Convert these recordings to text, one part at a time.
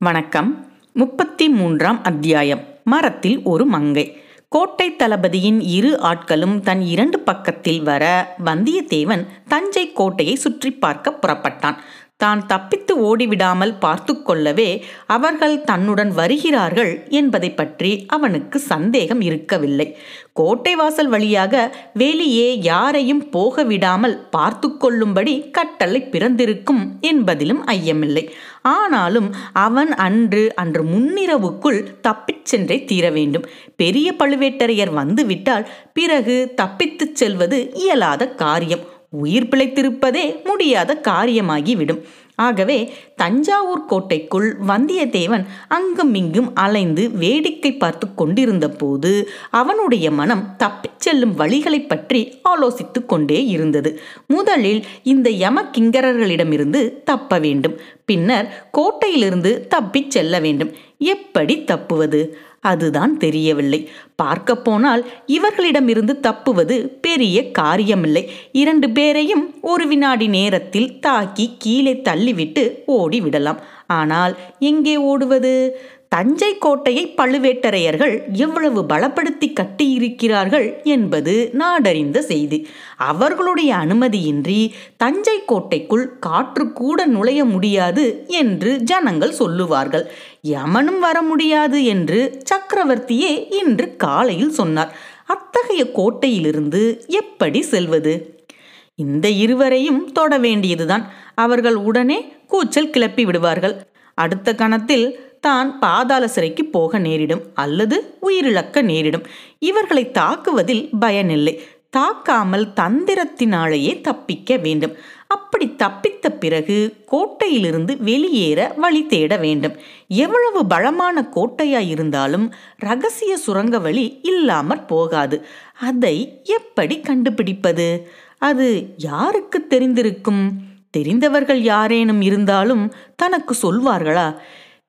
வணக்கம். முப்பத்தி மூன்றாம் அத்தியாயம். மரத்தில் ஒரு மங்கை. கோட்டை தளபதியின் இரு ஆட்களும் தன் இரண்டு பக்கத்தில் வர வந்தியத்தேவன் தஞ்சை கோட்டையை சுற்றி பார்க்க புறப்பட்டான். தான் தப்பித்து ஓடிவிடாமல் பார்த்து கொள்ளவே அவர்கள் தன்னுடன் வருகிறார்கள் என்பதை பற்றி அவனுக்கு சந்தேகம் இருக்கவில்லை. கோட்டை வாசல் வழியாக வெளியே யாரையும் போக விடாமல் பார்த்து கொள்ளும்படி கட்டளை பிறந்திருக்கும் என்பதிலும் ஐயமில்லை. ஆனாலும் அவன் அன்று அன்று முன்னிரவுக்குள் தப்பிச் சென்றே தீர வேண்டும். பெரிய பழுவேட்டரையர் வந்துவிட்டால் பிறகு தப்பித்துச் செல்வது இயலாத காரியம். உயிர் பிழைத்திருப்பதே முடியாத காரியமாகிவிடும். ஆகவே தஞ்சாவூர் கோட்டைக்குள் வந்தியத்தேவன் அங்கும் இங்கும் அலைந்து வேடிக்கை பார்த்து கொண்டிருந்த போது அவனுடைய மனம் தப்பிச் செல்லும் வழிகளை பற்றி ஆலோசித்து கொண்டே இருந்தது. முதலில் இந்த யம கிங்கரர்களிடமிருந்து தப்ப வேண்டும். பின்னர் கோட்டையிலிருந்து தப்பிச் செல்ல வேண்டும். எப்படி தப்புவது? அதுதான் தெரியவில்லை. பார்க்க போனால் இவர்களிடமிருந்து தப்புவது பெரிய காரியமில்லை. இரண்டு பேரையும் ஒரு வினாடி நேரத்தில் தாக்கி கீழே தள்ளிவிட்டு ஓடிவிடலாம். ஆனால் எங்கே ஓடுவது? தஞ்சை கோட்டையை பழுவேட்டரையர்கள் எவ்வளவு பலப்படுத்தி கட்டியிருக்கிறார்கள் என்பது நாடறிந்த செய்தி. அவர்களுடைய அனுமதியின்றி தஞ்சை கோட்டைக்குள் காற்று கூட நுழைய முடியாது என்று ஜனங்கள் சொல்லுவார்கள். யமனும் வர முடியாது என்று சக்கரவர்த்தியே இன்று காலையில் சொன்னார். அத்தகைய கோட்டையிலிருந்து எப்படி செல்வது? இந்த இருவரையும் தொட வேண்டியதுதான். அவர்கள் உடனே கூச்சல் கிளப்பி விடுவார்கள். அடுத்த கணத்தில் தான் பாதாள சிறைக்கு போக நேரிடும் அல்லது உயிரிழக்க நேரிடும். இவர்களை தாக்குவதில் பயனில்லை. தாக்காமல் தந்திரத்தினாலேயே தப்பிக்க வேண்டும். அப்படி தப்பித்த பிறகு கோட்டையிலிருந்து வெளியேற வழி தேட வேண்டும். எவ்வளவு பலமான கோட்டையாய் இருந்தாலும் ரகசிய சுரங்க வழி இல்லாமற் போகாது. அதை எப்படி கண்டுபிடிப்பது? அது யாருக்கு தெரிந்திருக்கும்? தெரிந்தவர்கள் யாரேனும் இருந்தாலும் தனக்கு சொல்வார்களா?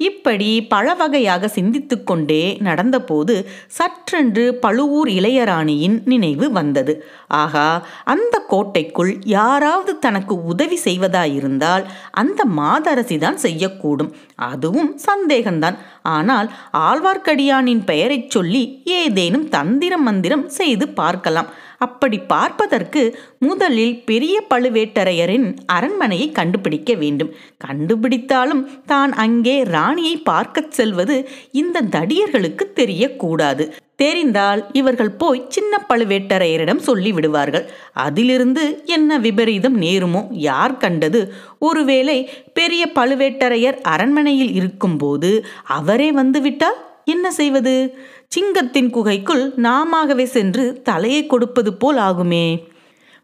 இப்படி பல வகையாக சிந்தித்து கொண்டே நடந்தபோது சற்றென்று பழுவூர் இளையராணியின் நினைவு வந்தது. ஆகா அந்த கோட்டைக்குள் யாராவது தனக்கு உதவி செய்வதாயிருந்தால் அந்த மாதரசிதான் செய்யக்கூடும். அதுவும் சந்தேகம்தான். ஆனால் ஆழ்வார்க்கடியானின் பெயரைச் சொல்லி ஏதேனும் தந்திர மந்திரம் செய்து பார்க்கலாம். அப்படி பார்ப்பதற்கு முதலில் பெரிய பழுவேட்டரையரின் அரண்மனையை கண்டுபிடிக்க வேண்டும். கண்டுபிடித்தாலும் தான் அங்கே ராணியை பார்க்கச் செல்வது இந்த தடியர்களுக்கு தெரியக்கூடாது. தெரிந்தால் இவர்கள் போய் சின்ன பழுவேட்டரையரிடம் சொல்லி விடுவார்கள் அதிலிருந்து என்ன விபரீதம் நேருமோ? யார் கண்டது? ஒருவேளை பெரிய பழுவேட்டரையர் அரண்மனையில் இருக்கும்போது அவரே வந்துவிட்டால் என்ன செய்வது? சிங்கத்தின் குகைக்குள் நாமாகவே சென்று தலையை கொடுப்பது போல் ஆகுமே.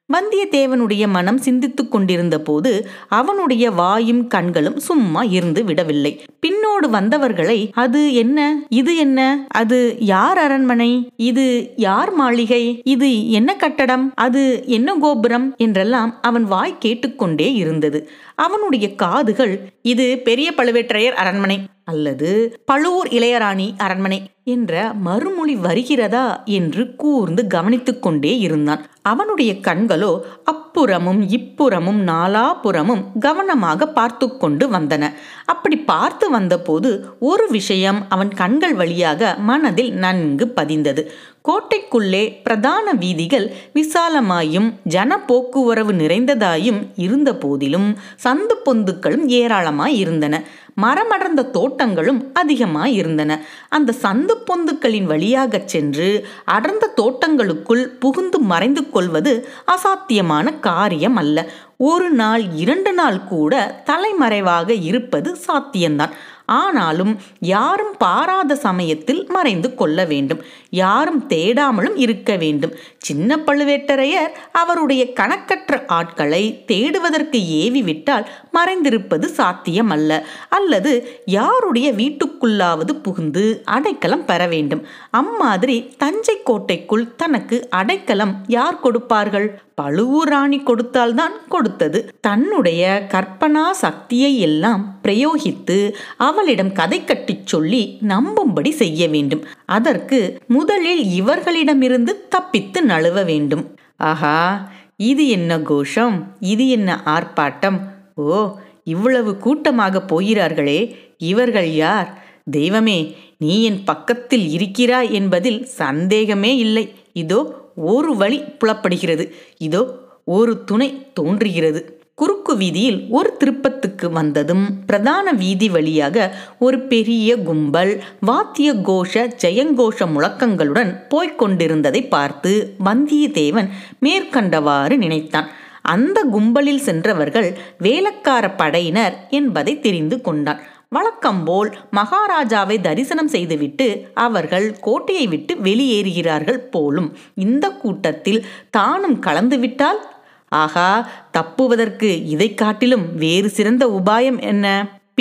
வந்தியத்தேவனுடைய மனம் சிந்தித்துக் கொண்டிருந்த போது அவனுடைய வாயும் கண்களும் சும்மா இருந்து விடவில்லை பின்னோடு வந்தவர்களை அது என்ன? இது என்ன? அது யார் அரண்மனை? இது யார் மாளிகை? இது என்ன கட்டடம்? அது என்ன கோபுரம்? என்றெல்லாம் அவன் வாய் கேட்டுக்கொண்டே இருந்தது. அவனுடைய காதுகள் இது பெரிய பழுவேற்றையர் அரண்மனை அல்லது பழுவூர் இளையராணி அரண்மனை என்ற மறுமொழி வருகிறதா என்று கூர்ந்து கவனித்துக் கொண்டே இருந்தான். அவனுடைய கண்களோ அப்புறமும் இப்புறமும் நாலாபுறமும் கவனமாக பார்த்து கொண்டு வந்தன. அப்படி பார்த்து வந்தபோது ஒரு விஷயம் அவன் கண்கள் வழியாக மனதில் நன்கு பதிந்தது. கோட்டைக்குள்ளே பிரதான வீதிகள் விசாலமாயும் ஜன போக்குவரவு நிறைந்ததாயும் இருந்த போதிலும் சந்து பொந்துக்களும் ஏராளமாய் இருந்தன. மரமடர்ந்த தோட்டங்களும் அதிகமாய் இருந்தன. அந்த சந்து பொந்துக்களின் வழியாகச் சென்று அடர்ந்த தோட்டங்களுக்குள் புகுந்து மறைந்து கொள்வது அசாத்தியமான காரியம் அல்ல. ஒரு நாள் இரண்டு நாள் கூட தலைமறைவாக இருப்பது சாத்தியம்தான். ஆனாலும் யாரும் பாராத சமயத்தில் மறைந்து கொள்ள வேண்டும். யாரும் தேடாமலும் இருக்க வேண்டும். சின்ன பழுவேட்டரையர் அவருடைய கணக்கற்ற ஆட்களை தேடுவதற்கு ஏவி விட்டால் மறைந்திருப்பது சாத்தியம் அல்ல அல்லது யாருடைய வீட்டுக்குள்ளாவது புகுந்து அடைக்கலம் பெற வேண்டும். அம்மாதிரி தஞ்சை கோட்டைக்குள் தனக்கு அடைக்கலம் யார் கொடுப்பார்கள்? பழுவூர் ராணி கொடுத்தால்தான் கொடுத்தது. தன்னுடைய கற்பனா சக்தியை எல்லாம் பிரயோகித்து அவளிடம் கதை கட்டிச் சொல்லி நம்பும்படி செய்ய வேண்டும். அதற்கு முதலில் இவர்களிடமிருந்து தப்பித்து நழுவ வேண்டும். ஆஹா இது என்ன கோஷம்? இது என்ன ஆர்ப்பாட்டம்? ஓ இவ்வளவு கூட்டமாக போகிறார்களே இவர்கள் யார்? தெய்வமே நீ என் பக்கத்தில் இருக்கிறாய் என்பதில் சந்தேகமே இல்லை. இதோ ஒரு வழி புலப்படுகிறது. இதோ ஒரு துணை தோன்றுகிறது. குறுக்கு வீதியில் ஒரு திருப்பத்துக்கு வந்ததும் பிரதான வீதி வழியாக ஒரு பெரிய கும்பல் வாத்திய கோஷ ஜெயங்கோஷ முழக்கங்களுடன் போய்க் கொண்டிருந்ததை பார்த்து வந்தியத்தேவன் மேற்கண்டவாறு நினைத்தான். அந்த கும்பலில் சென்றவர்கள் வேலக்கார படையினர் என்பதை தெரிந்து கொண்டான். வழக்கம்போல் மகாராஜாவை தரிசனம் செய்துவிட்டு அவர்கள் கோட்டையை விட்டு வெளியேறுகிறார்கள் போலும் இந்த கூட்டத்தில் தானும் கலந்துவிட்டால் ஆகா தப்புவதற்கு இதை காட்டிலும் வேறு சிறந்த உபாயம் என்ன?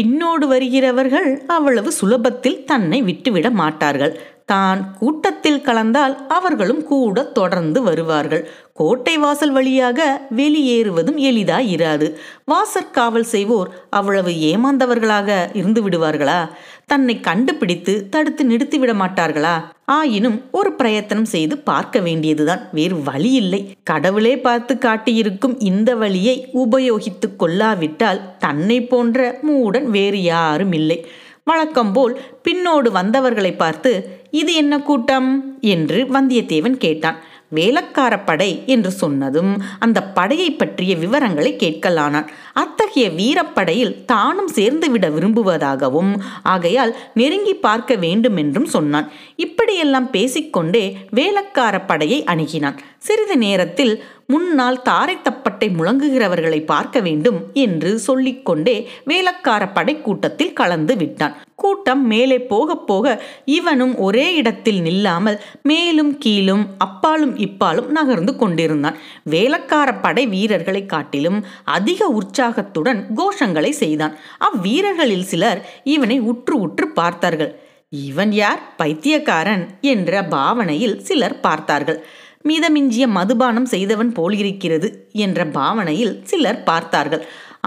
பின்னோடு வருகிறவர்கள் அவ்வளவு சுலபத்தில் தன்னை விட்டுவிட மாட்டார்கள். தான் கூட்டத்தில் கலந்தால் அவர்களும் கூட தொடர்ந்து வருவார்கள். கோட்டை வாசல் வழியாக வெளியேறுவதும் எளிதாய் இராது வாசற்காவல் செய்வோர் அவ்வளவு ஏமாந்தவர்களாக இருந்து விடுவார்களா? தன்னை கண்டுபிடித்து தடுத்து நிறுத்திவிட மாட்டார்களா? ஆயினும் ஒரு பிரயத்தனம் செய்து பார்க்க வேண்டியதுதான். வேறு வழி இல்லை கடவுளே பார்த்து காட்டியிருக்கும் இந்த வழியை உபயோகித்து கொள்ளாவிட்டால் தன்னை போன்ற மூடன் வேறு யாரும் இல்லை வழக்கம்போல் பின்னோடு வந்தவர்களை பார்த்து இது என்ன கூட்டம்? என்று வந்தியத்தேவன் கேட்டான். வேலக்கார படை என்று சொன்னதும் அந்த படையை பற்றிய விவரங்களை கேட்கலானான். அத்தகைய வீரப்படையில் தானும் சேர்ந்துவிட விரும்புவதாகவும் ஆகையால் நெருங்கி பார்க்க வேண்டும் என்றும் சொன்னான். இப்படியெல்லாம் பேசிக்கொண்டே வேலக்கார படையை அணுகினான். சிறிது நேரத்தில் முன்னால் தாரை தப்பட்டை முழங்குகிறவர்களை பார்க்க வேண்டும் என்று சொல்லிக்கொண்டே வேலக்கார படை கூட்டத்தில் கலந்து விட்டான். கூட்டம் மேலே போக போக இவனும் ஒரே இடத்தில் நில்லாமல் மேலும் கீழும் அப்பாலும் இப்பாலும் நகர்ந்து கொண்டிருந்தான். வேலக்கார படை வீரர்களை காட்டிலும் அதிக உற்சாகத்துடன் கோஷங்களை செய்தான். அவ்வீரர்களில் சிலர் இவனை உற்று உற்று பார்த்தார்கள். இவன் யார்? பைத்தியக்காரன் என்ற பாவனையில் சிலர் பார்த்தார்கள். மிதமிஞ்சிய மதுபானம் செய்தவன் போலிருக்கிறது என்ற பாவனையில் சிலர் பார்த்தார்கள்.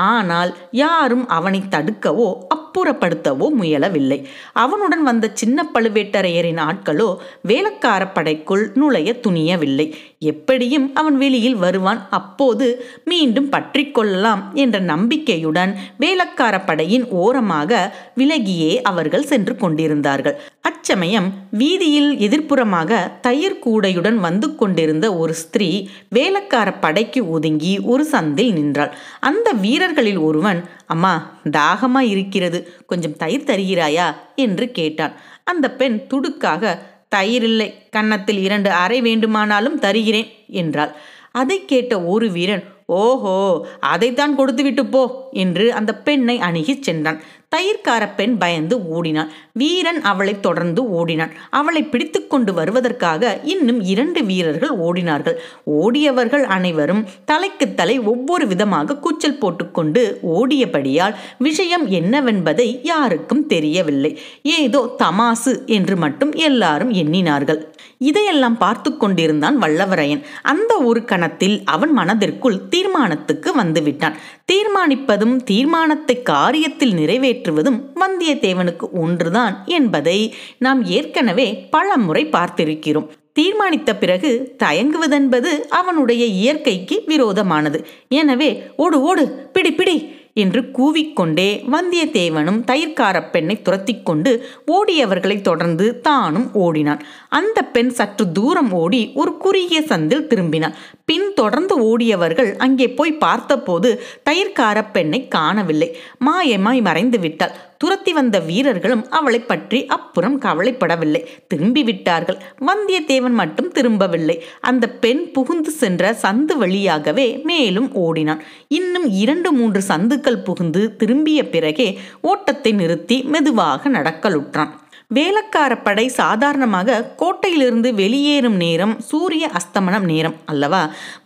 ஆனால் யாரும் அவனை தடுக்கவோ அப்புறப்படுத்தவோ முயலவில்லை. அவனுடன் வந்த சின்ன பழுவேட்டரையரின் ஆட்களோ வேலக்கார படைக்குள் நுழைய துணியவில்லை. எப்படியும் அவன் வெளியில் வருவான். அப்போது மீண்டும் பற்றி கொள்ளலாம் என்ற நம்பிக்கையுடன் வேலக்கார படையின் ஓரமாக விலகியே அவர்கள் சென்று கொண்டிருந்தார்கள். அச்சமயம் வீதியில் எதிர்ப்புறமாக தயிர் கூடையுடன் வந்து கொண்டிருந்த ஒரு ஸ்திரீ வேலக்கார படைக்கு ஒதுங்கி ஒரு சந்தில் நின்றாள். அந்த வீரர்களில் ஒருவன் அம்மா தாகமா இருக்கிறது. கொஞ்சம் தயிர் தருகிறாயா? என்று கேட்டான். அந்த பெண் துடுக்காக தயிர் இல்லை கன்னத்தில் இரண்டு அறை வேண்டுமானாலும் தருகிறேன் என்றாள். அதை கேட்ட ஒரு வீரன் ஓஹோ அதைத்தான் கொடுத்துவிட்டு போ என்று அந்த பெண்ணை அணுகிச் சென்றான். தயிர்கார பெண் பயந்து ஓடினான் வீரன் அவளை தொடர்ந்து ஓடினான் அவளை பிடித்து கொண்டு வருவதற்காக இன்னும் இரண்டு வீரர்கள் ஓடினார்கள். ஓடியவர்கள் அனைவரும் தலைக்கு தலை ஒவ்வொரு விதமாக கூச்சல் போட்டுக்கொண்டு ஓடியபடியால் விஷயம் என்னவென்பதை யாருக்கும் தெரியவில்லை. ஏதோ தமாசு என்று மட்டும் எல்லாரும் எண்ணினார்கள். இதையெல்லாம் பார்த்து கொண்டிருந்தான் வல்லவரையன். அந்த ஒரு கணத்தில் அவன் மனதிற்குள் தீர்மானத்துக்கு வந்துவிட்டான். தீர்மானிப்பதும் தீர்மானத்தை காரியத்தில் வெளியேற்றுவதும் வந்தியத்தேவனுக்கு ஒன்றுதான் என்பதை நாம் ஏற்கனவே பல முறை பார்த்திருக்கிறோம். தீர்மானித்த பிறகு தயங்குவதென்பது அவனுடைய இயற்கைக்கு விரோதமானது. எனவே ஓடு ஓடு பிடி பிடி என்று கூவிக்கொண்டே வந்தியத்தேவனும் தயிர்கார பெண்ணை துரத்தி கொண்டு ஓடியவர்களை தொடர்ந்து தானும் ஓடினான். அந்த பெண் சற்று தூரம் ஓடி ஒரு குறுகிய சந்தில் திரும்பினாள். பின் தொடர்ந்து ஓடியவர்கள் அங்கே போய் பார்த்தபோது தயிர்கார பெண்ணை காணவில்லை. மாயமாய் மறைந்து விட்டாள் துரத்தி வந்த வீரர்களும் அவளை பற்றி அப்புறம் கவலைப்படவில்லை. திரும்பி விட்டார்கள். வந்தியத்தேவன் மட்டும் திரும்பவில்லை. அந்த பெண் புகுந்து சென்ற சந்து வழியாகவே மேலும் ஓடினான். இன்னும் இரண்டு மூன்று சந்துக்கள் புகுந்து திரும்பிய பிறகே ஓட்டத்தை நிறுத்தி மெதுவாக நடக்கலுற்றான். வேலக்கார படை சாதாரணமாக கோட்டையிலிருந்து வெளியேறும் நேரம் சூரிய அஸ்தமனம் நேரம் அல்லவா?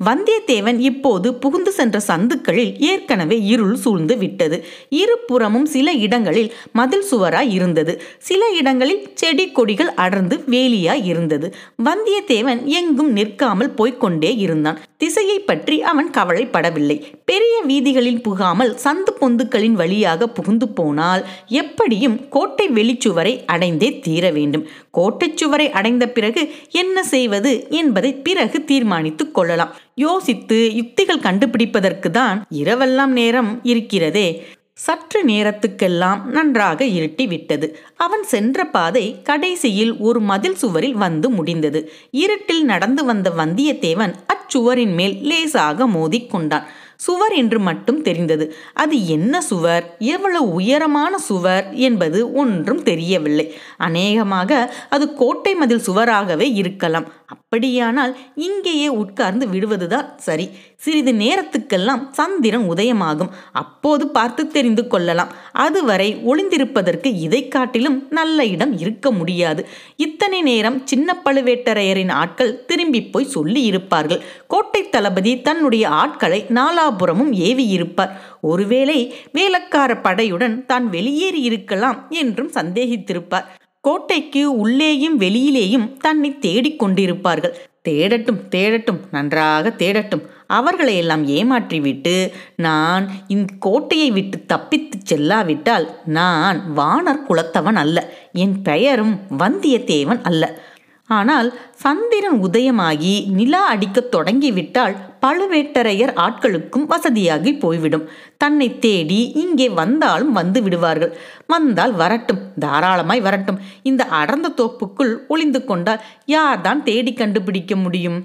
வந்தியத்தேவன் இப்போது புகுந்து சென்ற சந்துக்களில் ஏற்கனவே இருள் சூழ்ந்து விட்டது. இருபுறமும் சில இடங்களில் மதில் சுவராய் இருந்தது. சில இடங்களில் செடி கொடிகள் அடர்ந்து வேலியாய் இருந்தது. வந்தியத்தேவன் எங்கும் நிற்காமல் போய்கொண்டே இருந்தான். திசையை பற்றி அவன் கவலைப்படவில்லை. பெரிய வீதிகளில் புகாமல் சந்து பொந்துக்களின் வழியாக புகுந்து போனால் எப்படியும் கோட்டை வெளிச்சுவரை அடைந்தே தீர வேண்டும். கோட்டைச்சுவரை அடைந்த பிறகு என்ன செய்வது என்பதை பிறகு தீர்மானித்துக் கொள்ளலாம். யோசித்து யுக்திகள் கண்டுபிடிப்பதற்கு தான் இரவெல்லாம் நேரம் இருக்கிறதே. சற்று நேரத்துக்கெல்லாம் நன்றாக இருட்டி விட்டது. அவன் சென்ற பாதை கடைசியில் ஒரு மதில் சுவரில் வந்து முடிந்தது. இருட்டில் நடந்து வந்த வந்தியத்தேவன் அச்சுவரின் மேல் லேசாக மோதிக்கொண்டான் சுவர் என்று மட்டும் தெரிந்தது. அது என்ன சுவர்? எவ்வளவு உயரமான சுவர் என்பது ஒன்றும் தெரியவில்லை. அநேகமாக அது கோட்டை மதில் சுவராகவே இருக்கலாம். அப்படியானால் இங்கேயே உட்கார்ந்து விடுவதுதான் சரி. சிறிது நேரத்துக்கெல்லாம் சந்திரன் உதயமாகும். அப்போது பார்த்து தெரிந்து கொள்ளலாம். அதுவரை ஒளிந்திருப்பதற்கு இதை காட்டிலும் நல்ல இடம் இருக்க முடியாது. இத்தனை நேரம் சின்ன பழுவேட்டரையரின் ஆட்கள் திரும்பி போய் சொல்லி இருப்பார்கள் கோட்டை தளபதி தன்னுடைய ஆட்களை நாலாபுரமும் ஏவியிருப்பார். ஒருவேளை வேலக்கார படையுடன் தான் வெளியேறி இருக்கலாம் என்றும் சந்தேகித்திருப்பார். கோட்டைக்கு உள்ளேயும் வெளியிலேயும் தன்னை தேடிக் கொண்டிருப்பார்கள். தேடட்டும் தேடட்டும் நன்றாக தேடட்டும். அவர்களை எல்லாம் ஏமாற்றிவிட்டு நான் இந்த கோட்டையை விட்டு தப்பித்து செல்லாவிட்டால் நான் வானர் குலத்தவன் அல்ல. என் பெயரும் வந்தியத்தேவன் அல்ல. ஆனால் சந்திரன் உதயமாகி நிலா அடிக்கத் தொடங்கிவிட்டால் பழுவேட்டரையர் ஆட்களுக்கும் வசதியாகி போய்விடும். தன்னை தேடி இங்கே வந்தாலும் வந்து விடுவார்கள். வந்தால் வரட்டும் தாராளமாய் வரட்டும். இந்த அடர்ந்த தோப்புக்குள் ஒளிந்து கொண்டால் யார்தான் தேடி கண்டுபிடிக்க முடியும்?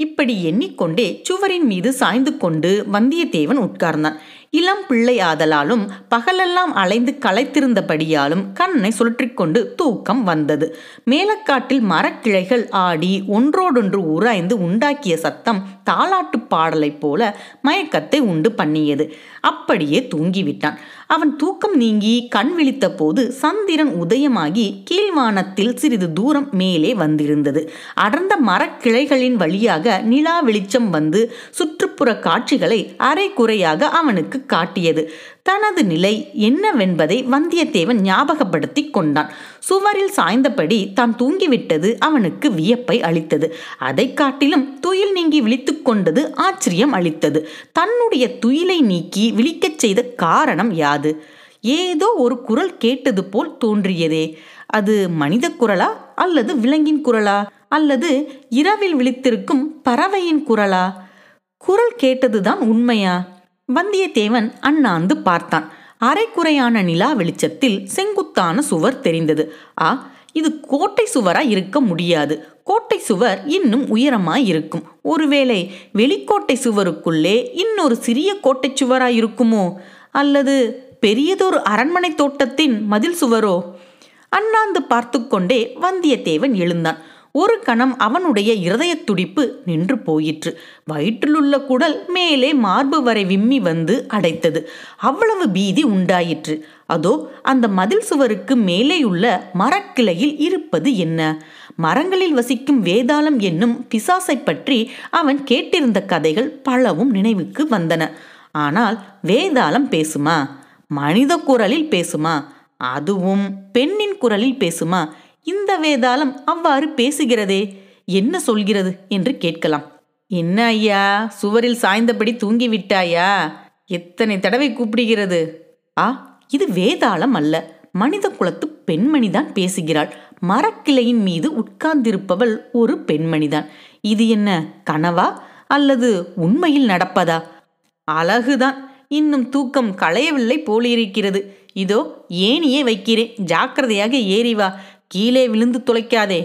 இப்படி எண்ணிக்கொண்டே சுவரின் மீது சாய்ந்து கொண்டு வந்தியத்தேவன் உட்கார்ந்தான். இளம் பிள்ளை ஆதலாலும் பகலெல்லாம் அலைந்து களைத்திருந்தபடியாலும் கண்ணை சுழற்றிக்கொண்டு தூக்கம் வந்தது. மேலக்காட்டில் மரக்கிளைகள் ஆடி ஒன்றோடொன்று உராய்ந்து உண்டாக்கிய சத்தம் தாலாட்டு பாடலைப் போல மயக்கத்தை உண்டு பண்ணியது. அப்படியே தூங்கிவிட்டான். அவன் தூக்கம் நீங்கி கண் விழித்த போது சந்திரன் உதயமாகி கீழ்வானத்தில் சிறிது தூரம் மேலே வந்திருந்தது. அடர்ந்த மரக்கிளைகளின் வழியாக நிலா வெளிச்சம் வந்து சுற்றுப்புற காட்சிகளை அரை குறையாக அவனுக்கு காட்டியது. தனது நிலை என்னவென்பதை வந்தியத்தேவன் ஞாபகப்படுத்தி கொண்டான். சுவரில் சாய்ந்தபடி தான் தூங்கிவிட்டது அவனுக்கு வியப்பை அளித்தது. அதை காட்டிலும் துயில் நீங்கி விழித்து கொண்டது ஆச்சரியம் அளித்தது. தன்னுடைய துயிலை நீக்கி விழிக்கச் செய்த காரணம் யாது? ஏதோ ஒரு குரல் கேட்டது போல் தோன்றியதே. அது மனித குரலா அல்லது விலங்கின் குரலா? அல்லது இரவில் விழித்திருக்கும் பறவையின் குரலா? குரல் கேட்டதுதான் உண்மையா? வந்தியத்தேவன் அண்ணாந்து பார்த்தான். அரைக்குறையான நிலா வெளிச்சத்தில் செங்குத்தான சுவர் தெரிந்தது. ஆ இது கோட்டை சுவரா இருக்க முடியாது. கோட்டை சுவர் இன்னும் உயரமாய் இருக்கும். ஒருவேளை வெளிக்கோட்டை சுவருக்குள்ளே இன்னொரு சிறிய கோட்டை சுவராய் இருக்குமோ? அல்லது பெரியதொரு அரண்மனை தோட்டத்தின் மதில் சுவரோ? அண்ணாந்து பார்த்து கொண்டே வந்தியத்தேவன் எழுந்தான். ஒரு கணம் அவனுடைய இருதய துடிப்பு நின்று போயிற்று. வயிற்றிலுள்ள குடல் மேலே மார்பு வரை விம்மி வந்து அடைத்தது. அவ்வளவு பீதி உண்டாயிற்று. அதோ அந்த மதில் சுவருக்கு மேலேயுள்ள மரக்கிளையில் இருப்பது என்ன? மரங்களில் வசிக்கும் வேதாளம் என்னும் பிசாசை பற்றி அவன் கேட்டிருந்த கதைகள் பலவும் நினைவுக்கு வந்தன. ஆனால் வேதாளம் பேசுமா? மனித குரலில் பேசுமா? அதுவும் பெண்ணின் குரலில் பேசுமா? இந்த வேதாளம் அவ்வாறு பேசுகிறதே? என்ன சொல்கிறது என்று கேட்கலாம். என்ன ஐயா? சுவரில் சாய்ந்தபடி தூங்கிவிட்டாயா? எத்தனை தடவை கூப்பிடுகிறது? ஆ இது வேதாளம் அல்ல. மனித குலத்து பெண்மணிதான் பேசுகிறாள். மரக்கிளையின் மீது உட்கார்ந்திருப்பவள் ஒரு பெண்மணிதான். இது என்ன கனவா? அல்லது உண்மையில் நடப்பதா? அழகுதான். இன்னும் தூக்கம் களையவில்லை போலிருக்கிறது. இதோ ஏனியே வைக்கிறேன். ஜாக்கிரதையாக ஏறி வா. கீழே விழுந்து துளைக்காதே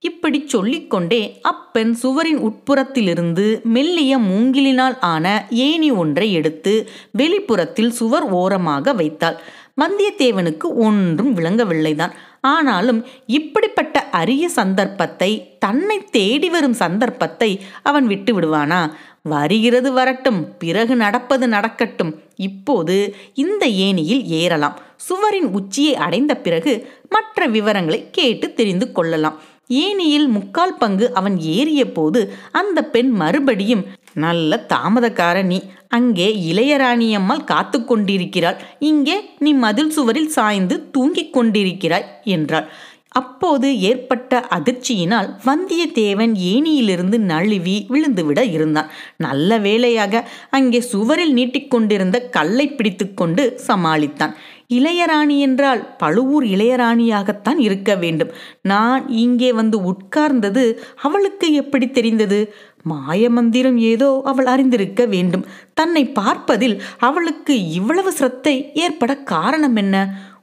இப்படி சொல்லிக்கொண்டே அப்பெண் சுவரின் உட்புறத்திலிருந்து மெல்லிய மூங்கிலினால் ஆன ஏணி ஒன்றை எடுத்து வெளிப்புறத்தில் சுவர் ஓரமாக வைத்தாள். வந்தியத்தேவனுக்கு ஒன்றும் விளங்கவில்லைதான். ஆனாலும் இப்படிப்பட்ட அரிய சந்தர்ப்பத்தை தன்னை தேடி வரும் சந்தர்ப்பத்தை அவன் விட்டு விடுவானா? வருகிறது வரட்டும் பிறகு நடப்பது நடக்கட்டும். இப்போது இந்த ஏணியில் ஏறலாம். சுவரின் உச்சியை அடைந்த பிறகு மற்ற விவரங்களை கேட்டு தெரிந்து கொள்ளலாம். ஏனியில் முக்கால் பங்கு அவன் ஏறிய போது அந்த பெண் மறுபடியும் நல்ல தாமதக்கார நீ. அங்கே இளையராணியம்மாள் காத்து கொண்டிருக்கிறாள். இங்கே நீ மதில் சுவரில் சாய்ந்து தூங்கிக் கொண்டிருக்கிறாய் என்றாள். அப்போது ஏற்பட்ட அதிர்ச்சியினால் வந்தியத்தேவன் ஏணியிலிருந்து நழுவி விழுந்துவிட இருந்தான். நல்ல வேளையாக அங்கே சுவரில் நீட்டிக்கொண்டிருந்த கல்லை பிடித்துக்கொண்டு சமாளித்தான். இளையராணி என்றால் பழுவூர் இளையராணியாகத்தான் இருக்க வேண்டும். நான் இங்கே வந்து உட்கார்ந்தது அவளுக்கு எப்படி தெரிந்தது? மாயமந்திரம் ஏதோ அவள் அறிந்திருக்க வேண்டும். தன்னை பார்ப்பதில் அவளுக்கு இவ்வளவு சிரத்தை ஏற்பட காரணம் என்ன?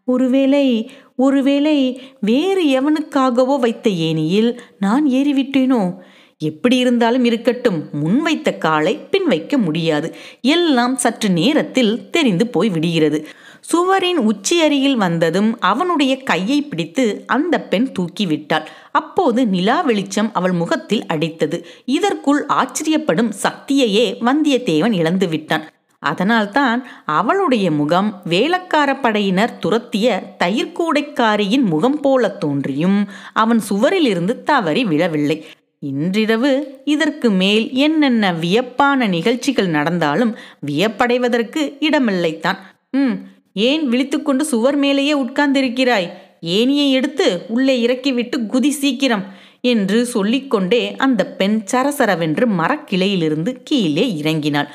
ஒருவேளை ஒருவேளை வேறு எவனுக்காகவோ வைத்த ஏனியில் நான் ஏறிவிட்டேனோ? எப்படி இருந்தாலும் இருக்கட்டும் முன் வைத்த காலை பின் வைக்க முடியாது. எல்லாம் சற்று நேரத்தில் தெரிந்து போய் விடுகிறது. சுவரின் உச்சி அருகில் வந்ததும் அவனுடைய கையை பிடித்து அந்த பெண் தூக்கிவிட்டாள். அப்போது நிலா வெளிச்சம் அவள் முகத்தில் அடித்தது. இதற்குள் ஆச்சரியப்படும் சக்தியையே வந்தியத்தேவன் இழந்து விட்டான் அதனால்தான் அவளுடைய முகம் வேலக்கார படையினர் துரத்திய தயிர்கூடைக்காரியின் முகம் போல தோன்றியும் அவன் சுவரிலிருந்து தவறி விழவில்லை. இன்றிரவு இதற்கு மேல் என்னென்ன வியப்பான நிகழ்ச்சிகள் நடந்தாலும் வியப்படைவதற்கு இடமில்லைத்தான். ம் ஏன் விழித்துக்கொண்டு சுவர் மேலேயே உட்கார்ந்திருக்கிறாய்? ஏனியை எடுத்து உள்ளே இறக்கிவிட்டு குதி சீக்கிரம் என்று சொல்லிக்கொண்டே அந்த பெண் சரசரவென்று மரக்கிளையிலிருந்து கீழே இறங்கினாள்.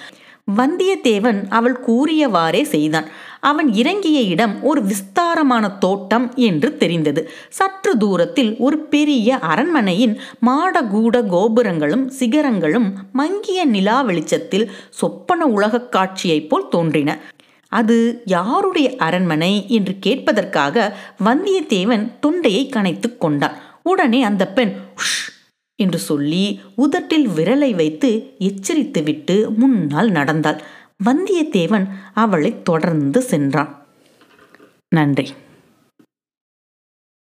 வந்தியத்தேவன் அவள் கூறியவாறே செய்தான். அவன் இறங்கிய இடம் ஒரு விஸ்தாரமான தோட்டம் என்று தெரிந்தது. சற்று தூரத்தில் ஒரு பெரிய அரண்மனையின் மாடகூட கோபுரங்களும் சிகரங்களும் மங்கிய நிலா வெளிச்சத்தில் சொப்பன உலகக் காட்சியைப் போல் தோன்றின. அது யாருடைய அரண்மனை என்று கேட்பதற்காக வந்தியத்தேவன் தொண்டையை கணைத்து கொண்டான். உடனே அந்த பெண் உஷ்! என்று சொல்லி உதட்டில் விரலை வைத்து எச்சரித்துவிட்டு முன்னால் நடந்தாள். வந்தியத்தேவன் அவளை தொடர்ந்து சென்றான். நன்றி.